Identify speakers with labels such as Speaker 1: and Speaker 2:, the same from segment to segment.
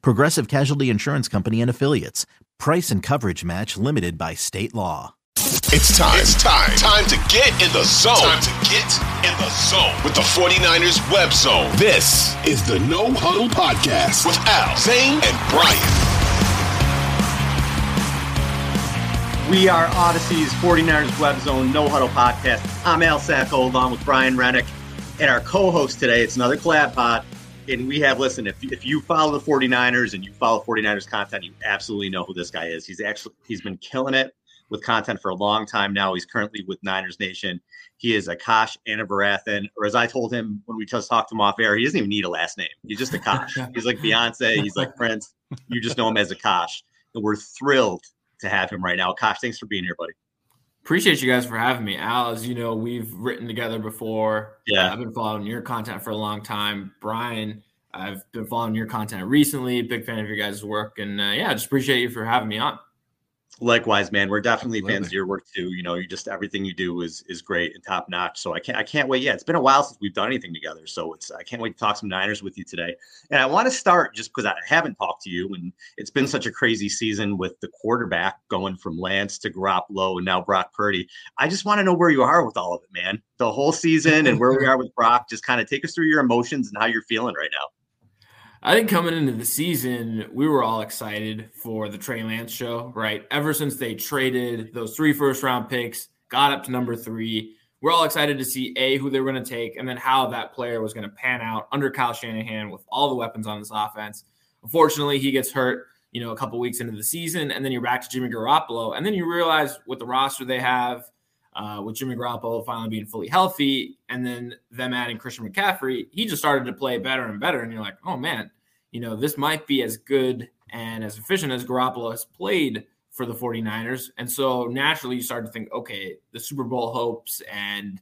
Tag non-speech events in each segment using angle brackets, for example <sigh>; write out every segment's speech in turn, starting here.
Speaker 1: Progressive Casualty Insurance Company and Affiliates. Price and coverage match limited by state law.
Speaker 2: It's time. It's time. Time to get in the zone. Time to get in the zone with the 49ers web zone. This is the No Huddle Podcast with Al, Zane, and Brian.
Speaker 3: We are Odyssey's 49ers Web Zone No Huddle Podcast. I'm Al Sacco along with Brian Rennick. And our co-host today, it's another collab pod. And we have, listen, if, if you follow the 49ers and you follow 49ers content, you absolutely know who this guy is. He's actually, he's been killing it with content for a long time now. He's currently with Niners Nation. He is Akash Anavarathan, or as I told him when we just talked to him off air, he doesn't even need a last name. He's just Akash. <laughs> he's like Beyonce. He's like Prince. You just know him as Akash. And we're thrilled to have him right now. Akash, thanks for being here, buddy.
Speaker 4: Appreciate you guys for having me. Al, as you know, we've written together before.
Speaker 3: Yeah.
Speaker 4: I've been following your content for a long time. Brian, I've been following your content recently. Big fan of your guys' work. And uh, yeah, just appreciate you for having me on.
Speaker 3: Likewise, man. We're definitely fans of your work too. You know, you just everything you do is is great and top notch. So I can't I can't wait. Yeah, it's been a while since we've done anything together. So it's I can't wait to talk some Niners with you today. And I want to start just because I haven't talked to you, and it's been such a crazy season with the quarterback going from Lance to Garoppolo and now Brock Purdy. I just want to know where you are with all of it, man. The whole season and where we <laughs> are with Brock. Just kind of take us through your emotions and how you're feeling right now.
Speaker 4: I think coming into the season, we were all excited for the Trey Lance show, right? Ever since they traded those three first round picks, got up to number three, we're all excited to see A, who they were going to take, and then how that player was going to pan out under Kyle Shanahan with all the weapons on this offense. Unfortunately, he gets hurt, you know, a couple weeks into the season, and then you're back to Jimmy Garoppolo. And then you realize with the roster they have, uh, with Jimmy Garoppolo finally being fully healthy, and then them adding Christian McCaffrey, he just started to play better and better. And you're like, oh man, you know, this might be as good and as efficient as Garoppolo has played for the 49ers. And so naturally you start to think, okay, the Super Bowl hopes and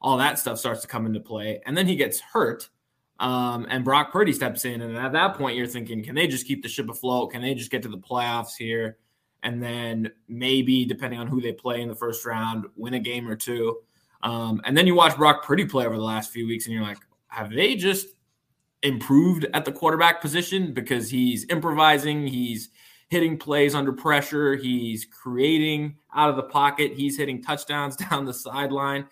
Speaker 4: all that stuff starts to come into play. And then he gets hurt. Um, and Brock Purdy steps in. And at that point, you're thinking, can they just keep the ship afloat? Can they just get to the playoffs here? And then maybe depending on who they play in the first round, win a game or two. Um, and then you watch Brock Purdy play over the last few weeks, and you're like, have they just improved at the quarterback position because he's improvising, he's hitting plays under pressure, he's creating out of the pocket, he's hitting touchdowns <laughs> down the sideline,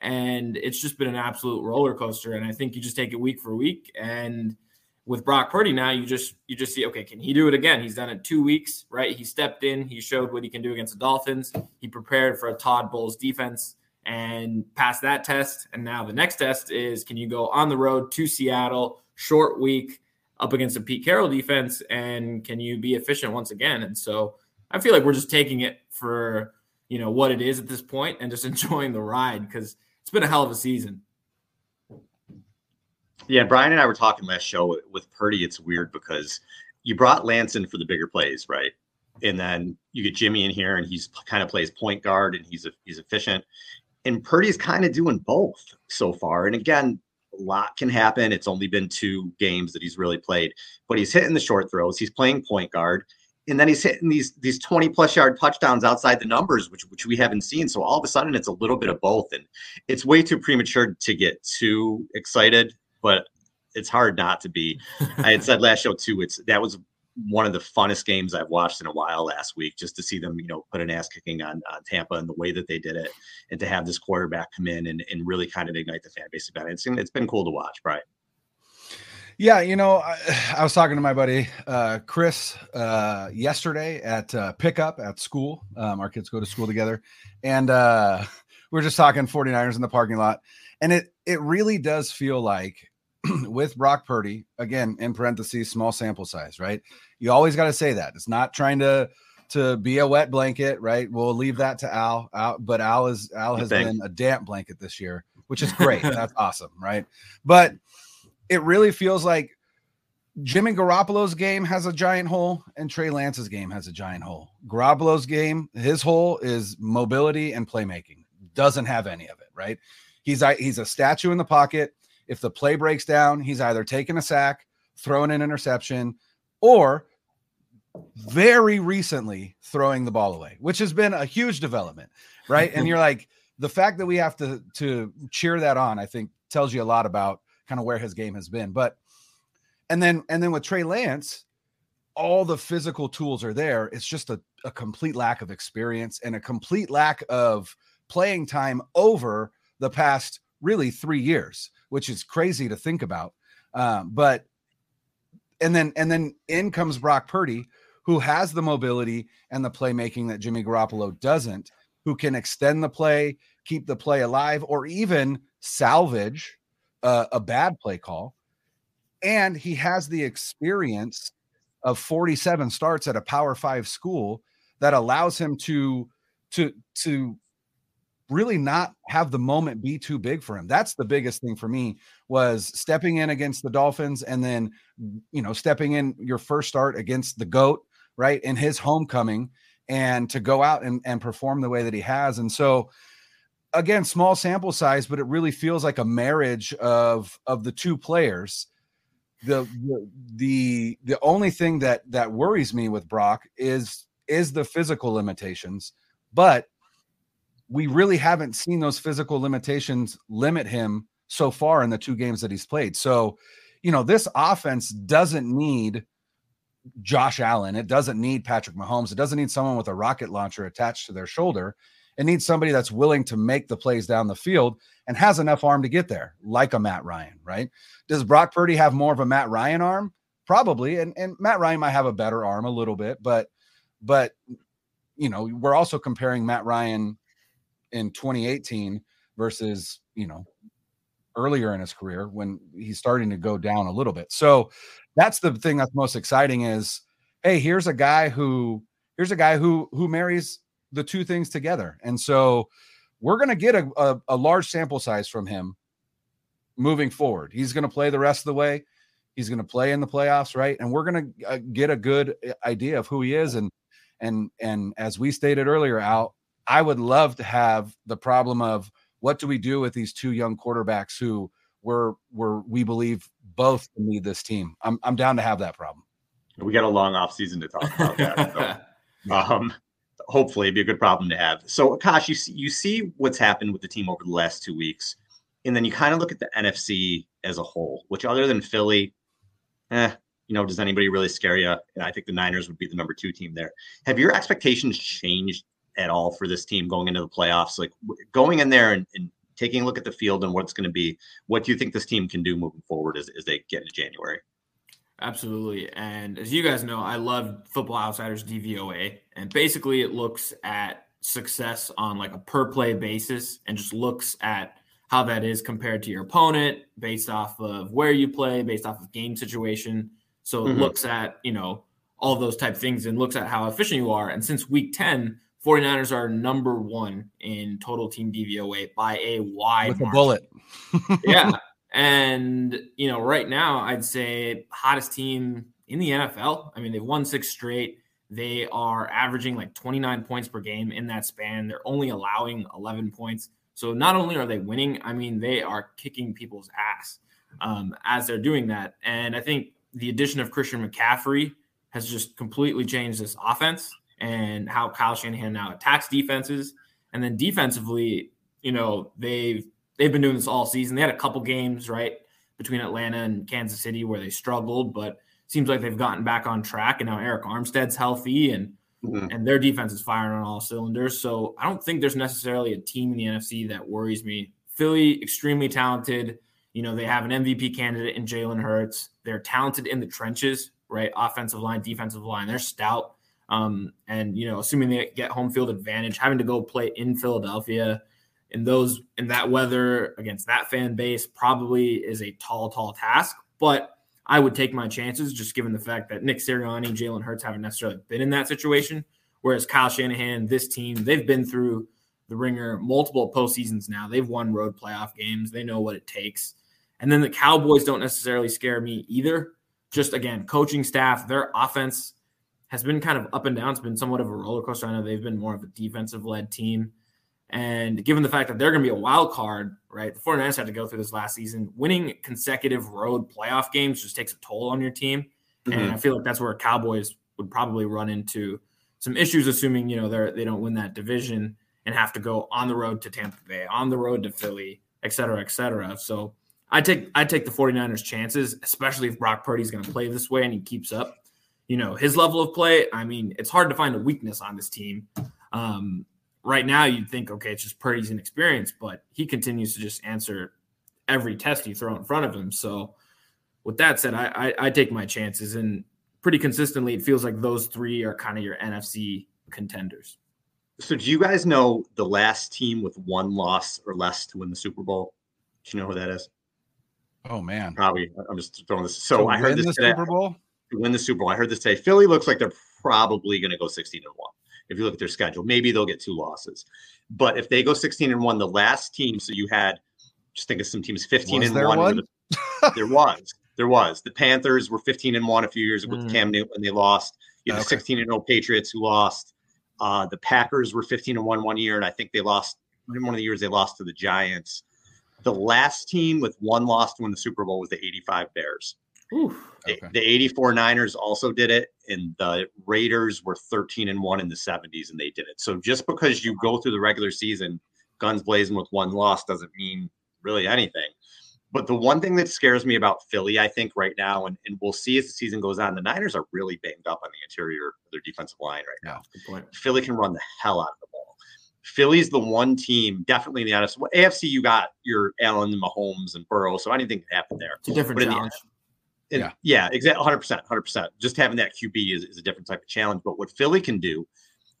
Speaker 4: and it's just been an absolute roller coaster. And I think you just take it week for week and with Brock Purdy now, you just you just see, okay, can he do it again? He's done it two weeks, right? He stepped in, he showed what he can do against the Dolphins. He prepared for a Todd Bowles defense and passed that test. And now the next test is can you go on the road to Seattle, short week up against a Pete Carroll defense, and can you be efficient once again? And so I feel like we're just taking it for you know what it is at this point and just <laughs> enjoying the ride because it's been a hell of a season.
Speaker 3: Yeah, Brian and I were talking last show with Purdy. It's weird because you brought Lance in for the bigger plays, right? And then you get Jimmy in here, and he's kind of plays point guard, and he's he's efficient. And Purdy's kind of doing both so far. And again, a lot can happen. It's only been two games that he's really played, but he's hitting the short throws. He's playing point guard, and then he's hitting these these 20 plus yard touchdowns outside the numbers, which which we haven't seen. So all of a sudden, it's a little bit of both, and it's way too premature to get too excited but it's hard not to be. I had said last show too. It's that was one of the funnest games I've watched in a while last week, just to see them, you know, put an ass kicking on, on Tampa and the way that they did it, and to have this quarterback come in and, and really kind of ignite the fan base about it. It's, it's been cool to watch, Brian.
Speaker 5: Yeah, you know, I, I, was talking to my buddy uh, Chris uh, yesterday at uh, pickup at school. Um, our kids go to school together, and uh, we are just talking 49ers in the parking lot. And it it really does feel like <clears throat> with Brock Purdy, again, in parentheses, small sample size, right? You always got to say that. It's not trying to to be a wet blanket, right? We'll leave that to Al. Al but Al is Al has been a damp blanket this year, which is great. <laughs> That's awesome, right? But it really feels like Jimmy Garoppolo's game has a giant hole, and Trey Lance's game has a giant hole. Garoppolo's game, his hole is mobility and playmaking. Doesn't have any of it, right? He's a, he's a statue in the pocket. If the play breaks down, he's either taking a sack, throwing an interception, or very recently throwing the ball away, which has been a huge development, right? and you're like, the fact that we have to to cheer that on, I think, tells you a lot about kind of where his game has been. But and then and then with Trey Lance, all the physical tools are there. It's just a, a complete lack of experience and a complete lack of playing time over the past really three years, which is crazy to think about. Um, but and then and then in comes Brock Purdy, who has the mobility and the playmaking that Jimmy Garoppolo doesn't, who can extend the play, keep the play alive, or even salvage uh, a bad play call and he has the experience of 47 starts at a power 5 school that allows him to to to really not have the moment be too big for him. That's the biggest thing for me was stepping in against the Dolphins and then you know stepping in your first start against the goat, right? In his homecoming and to go out and, and perform the way that he has. And so again, small sample size, but it really feels like a marriage of of the two players the, the the only thing that that worries me with Brock is is the physical limitations, but we really haven't seen those physical limitations limit him so far in the two games that he's played. So, you know, this offense doesn't need Josh Allen. It doesn't need Patrick Mahomes. It doesn't need someone with a rocket launcher attached to their shoulder. It needs somebody that's willing to make the plays down the field and has enough arm to get there, like a Matt Ryan, right? Does Brock Purdy have more of a Matt Ryan arm? Probably. And, and Matt Ryan might have a better arm a little bit, but, but, you know, we're also comparing Matt Ryan in 2018 versus, you know, earlier in his career when he's starting to go down a little bit. So that's the thing that's most exciting is, hey, here's a guy who, here's a guy who, who marries the two things together. And so we're going to get a, a, a, large sample size from him moving forward. He's going to play the rest of the way. He's going to play in the playoffs, right? And we're going to uh, get a good uh, idea of who he is. And and and as we stated earlier, Al, I would love to have the problem of what do we do with these two young quarterbacks who were were we believe both need this team. I'm I'm down to have that problem.
Speaker 3: We got a long off season to talk about that. So. <laughs> Um, hopefully it'd be a good problem to have. So, Akash, you see, you see what's happened with the team over the last two weeks, and then you kind of look at the NFC as a whole, which other than Philly, eh, you know, does anybody really scare you? And I think the Niners would be the number two team there. Have your expectations changed at all for this team going into the playoffs? Like going in there and, and taking a look at the field and what's going to be, what do you think this team can do moving forward as, as they get into January?
Speaker 4: Absolutely. And as you guys know, I love Football Outsiders DVOA. And basically, it looks at success on like a per play basis and just looks at how that is compared to your opponent based off of where you play, based off of game situation. So it mm-hmm. looks at, you know, all those type things and looks at how efficient you are. And since week 10, 49ers are number one in total team DVOA by a wide
Speaker 5: With a bullet. <laughs>
Speaker 4: yeah. And, you know, right now, I'd say hottest team in the NFL. I mean, they've won six straight. They are averaging like 29 points per game in that span. They're only allowing 11 points. So not only are they winning, I mean, they are kicking people's ass um, as they're doing that. And I think the addition of Christian McCaffrey has just completely changed this offense and how Kyle Shanahan now attacks defenses. And then defensively, you know, they've they've been doing this all season. They had a couple games, right, between Atlanta and Kansas City where they struggled, but seems like they've gotten back on track. And now Arik Armstead's healthy and mm-hmm. and their defense is firing on all cylinders. So I don't think there's necessarily a team in the NFC that worries me. Philly, extremely talented. You know, they have an MVP candidate in Jalen Hurts. They're talented in the trenches, right? Offensive line, defensive line. They're stout. Um, and you know, assuming they get home field advantage, having to go play in Philadelphia in those in that weather against that fan base probably is a tall, tall task. But I would take my chances just given the fact that Nick Sirianni, Jalen Hurts haven't necessarily been in that situation. Whereas Kyle Shanahan, this team, they've been through the ringer multiple postseasons now. They've won road playoff games. They know what it takes. And then the Cowboys don't necessarily scare me either. just again, coaching staff, their offense has been kind of up and down. It's been somewhat of a roller coaster. I know they've been more of a defensive led team. And given the fact that they're going to be a wild card, right? The 49ers had to go through this last season. Winning consecutive road playoff games just takes a toll on your team. Mm-hmm. And I feel like that's where Cowboys would probably run into some issues, assuming, you know, they're, they don't win that division and have to go on the road to Tampa Bay, on the road to Philly, et cetera, et cetera. So I take I take the 49ers chances, especially if Brock Purdy's going to play this way and he keeps up, you know, his level of play. I mean, it's hard to find a weakness on this team. Um, right now, you'd think, okay, it's just Purdy's inexperience, but he continues to just answer every test you throw in front of him. So, with that said, I, I, I take my chances, and pretty consistently, it feels like those three are kind of your NFC contenders.
Speaker 3: So, do you guys know the last team with one loss or less to win the Super Bowl? Do you know who that is?
Speaker 5: Oh man,
Speaker 3: probably. I'm just throwing this. So, I heard this
Speaker 5: the
Speaker 3: today.
Speaker 5: Super Bowl.
Speaker 3: To win the Super Bowl, I heard this today. Philly looks like they're probably going to go 16 and one. If you look at their schedule, maybe they'll get two losses. But if they go 16 and one, the last team, so you had, just think of some teams 15
Speaker 5: was
Speaker 3: and
Speaker 5: there
Speaker 3: one.
Speaker 5: one? <laughs>
Speaker 3: there was, there was. The Panthers were 15 and one a few years ago with
Speaker 5: Mm.
Speaker 3: Cam Newton, and they lost. You the
Speaker 5: Okay.
Speaker 3: 16 and 0 Patriots who lost. Uh, the Packers were 15 and one one year, and I think they lost. In one of the years, they lost to the Giants. The last team with one loss to win the Super Bowl was the 85 Bears.
Speaker 4: Oof.
Speaker 3: The-
Speaker 5: Okay.
Speaker 3: The 84 Niners also did it, and the Raiders were 13 and 1 in the 70s, and they did it. So just because you go through the regular season guns blazing with one loss doesn't mean really anything. But the one thing that scares me about Philly, I think, right now, and, and we'll see as the season goes on, the Niners are really banged up on the interior of their defensive line right now.
Speaker 4: Good point.
Speaker 3: Philly can run the hell out of the ball. Philly's the one team, definitely in the NFC. Well, AFC, you got your Allen, Mahomes, and Burrow, so anything can happen there.
Speaker 4: It's a different
Speaker 3: But in the
Speaker 4: challenge.
Speaker 3: And
Speaker 5: Yeah.
Speaker 3: yeah, exactly. 100%. 100%. Just having that QB is, is a different type of challenge. But what Philly can do,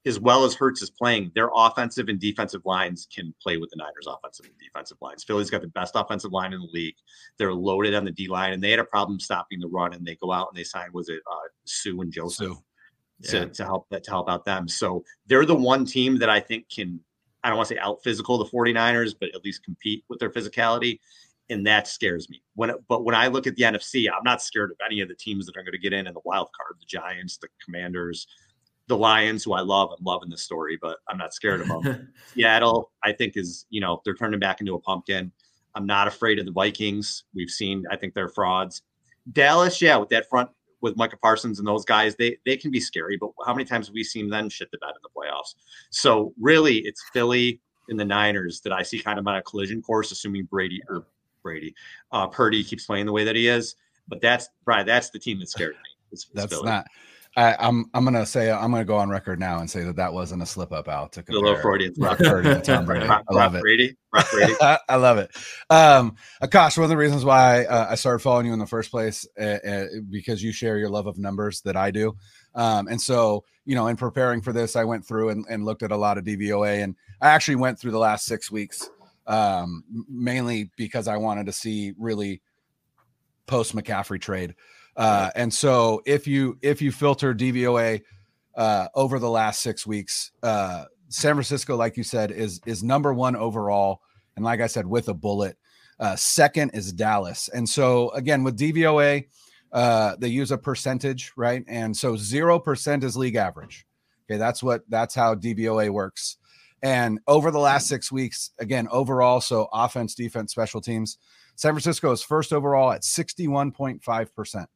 Speaker 3: as well as Hurts is playing, their offensive and defensive lines can play with the Niners' offensive and defensive lines. Philly's got the best offensive line in the league. They're loaded on the D line, and they had a problem stopping the run. And they go out and they sign, was it uh, Suh and Joseph?
Speaker 5: Suh.
Speaker 3: to, to help that to help out them. So they're the one team that I think can I don't want to say out physical the 49ers, but at least compete with their physicality. And that scares me. When but when I look at the NFC, I'm not scared of any of the teams that are going to get in in the wild card, the Giants, the Commanders, the Lions, who I love. I'm loving the story, but I'm not scared of them. <laughs> Seattle, I think, is you know they're turning back into a pumpkin. I'm not afraid of the Vikings. We've seen, I think they're frauds. Dallas, yeah, with that front with Micah Parsons and those guys, they they can be scary. But how many times have we seen them shit the bed in the playoffs? So really, it's Philly and the Niners that I see kind of on a collision course, assuming Brady or Brady, uh, Purdy keeps playing the way that he is. But that's Brian, that's the team that scares me. It's, it's
Speaker 5: That's
Speaker 3: Philly.
Speaker 5: not. I, I'm I'm gonna say I'm gonna go on record now and say that that wasn't a slip up out to
Speaker 3: the little
Speaker 5: compare
Speaker 3: Freudian
Speaker 5: Brock Purdy and Tom Brady. I love it.
Speaker 3: Brady. Brock Brady. <laughs>
Speaker 5: I love it. Um, Akash, one of the reasons why uh, I started following you in the first place, uh, uh, because you share your love of numbers that I do. Um, and so, you know, in preparing for this, I went through and, and looked at a lot of DVOA, and I actually went through the last six weeks, um, mainly because I wanted to see really post McCaffrey trade. Uh, and so, if you if you filter DVOA uh, over the last six weeks, uh, San Francisco, like you said, is is number one overall, and like I said, with a bullet. Uh, second is Dallas, and so again with DVOA, uh, they use a percentage, right? And so zero percent is league average. Okay, that's what that's how DVOA works. And over the last six weeks, again overall, so offense, defense, special teams, San Francisco is first overall at sixty-one point five percent.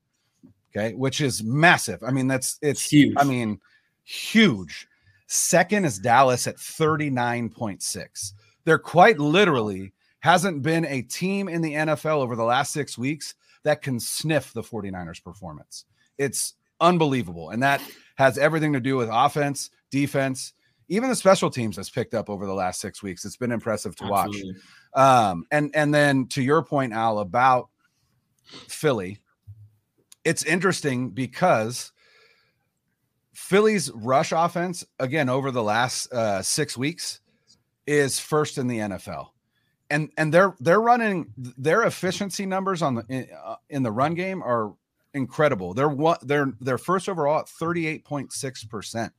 Speaker 5: Okay, which is massive. I mean, that's it's
Speaker 4: Huge.
Speaker 5: I mean, huge. Second is Dallas at 39.6. There quite literally hasn't been a team in the NFL over the last six weeks that can sniff the 49ers performance. It's unbelievable. And that has everything to do with offense, defense, even the special teams has picked up over the last six weeks. It's been impressive to watch. Um, and and then to your point, Al, about Philly, it's interesting because Philly's rush offense, again, over the last uh, six weeks, is first in the NFL, and and they're they're running their efficiency numbers on the in, uh, in the run game are incredible. They're one they're they're first overall at thirty eight point six percent.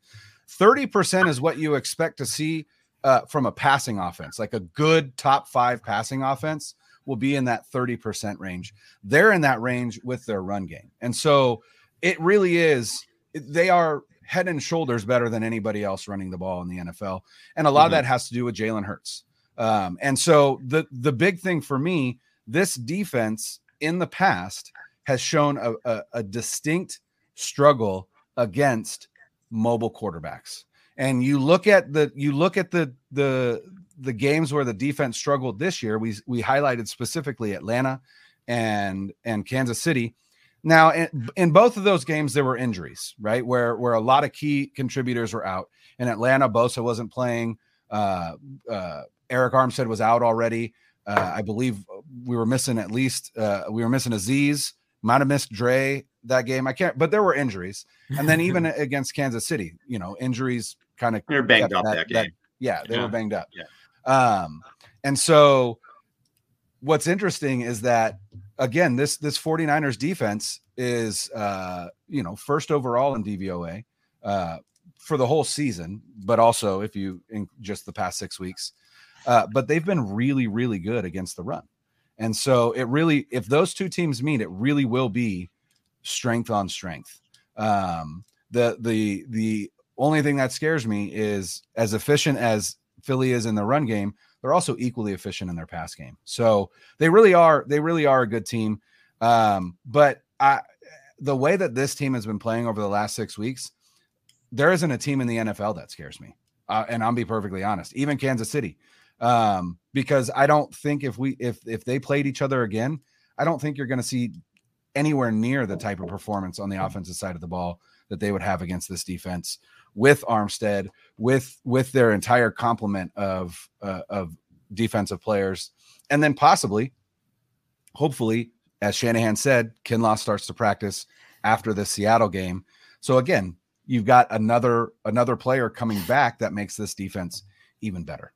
Speaker 5: Thirty percent is what you expect to see uh, from a passing offense, like a good top five passing offense will be in that 30% range. They're in that range with their run game. And so it really is, they are head and shoulders better than anybody else running the ball in the NFL. And a lot mm-hmm. of that has to do with Jalen Hurts. Um, and so the the big thing for me, this defense in the past has shown a, a, a distinct struggle against mobile quarterbacks. And you look at the you look at the the the games where the defense struggled this year. We we highlighted specifically Atlanta and and Kansas City. Now, in, in, both of those games, there were injuries, right? Where where a lot of key contributors were out. In Atlanta, Bosa wasn't playing. Uh, uh, Arik Armstead was out already. Uh, I believe we were missing at least uh, we were missing Azeez. Might have missed Dre that game. I can't, but there were injuries. And then even <laughs> against Kansas City, you know, injuries kind of
Speaker 3: they're banged up that, that game. That,
Speaker 5: yeah, they yeah. were banged up.
Speaker 3: Yeah.
Speaker 5: Um, and so what's interesting is that again, this this 49ers defense is uh, you know, first overall in DVOA uh for the whole season, but also if you in just the past six weeks. Uh, but they've been really, really good against the run. And so it really, if those two teams meet, it really will be strength on strength. Um, the the the only thing that scares me is as efficient as Philly is in the run game, they're also equally efficient in their pass game. So they really are they really are a good team. Um, but I the way that this team has been playing over the last six weeks, there isn't a team in the NFL that scares me. Uh, and I'll be perfectly honest. Even Kansas City, um, because I don't think if we if if they played each other again, I don't think you're going to see anywhere near the type of performance on the offensive side of the ball that they would have against this defense with Armstead, with with their entire complement of uh, of defensive players, and then possibly, hopefully, as Shanahan said, Kinlaw starts to practice after the Seattle game. So again, you've got another another player coming back that makes this defense even better.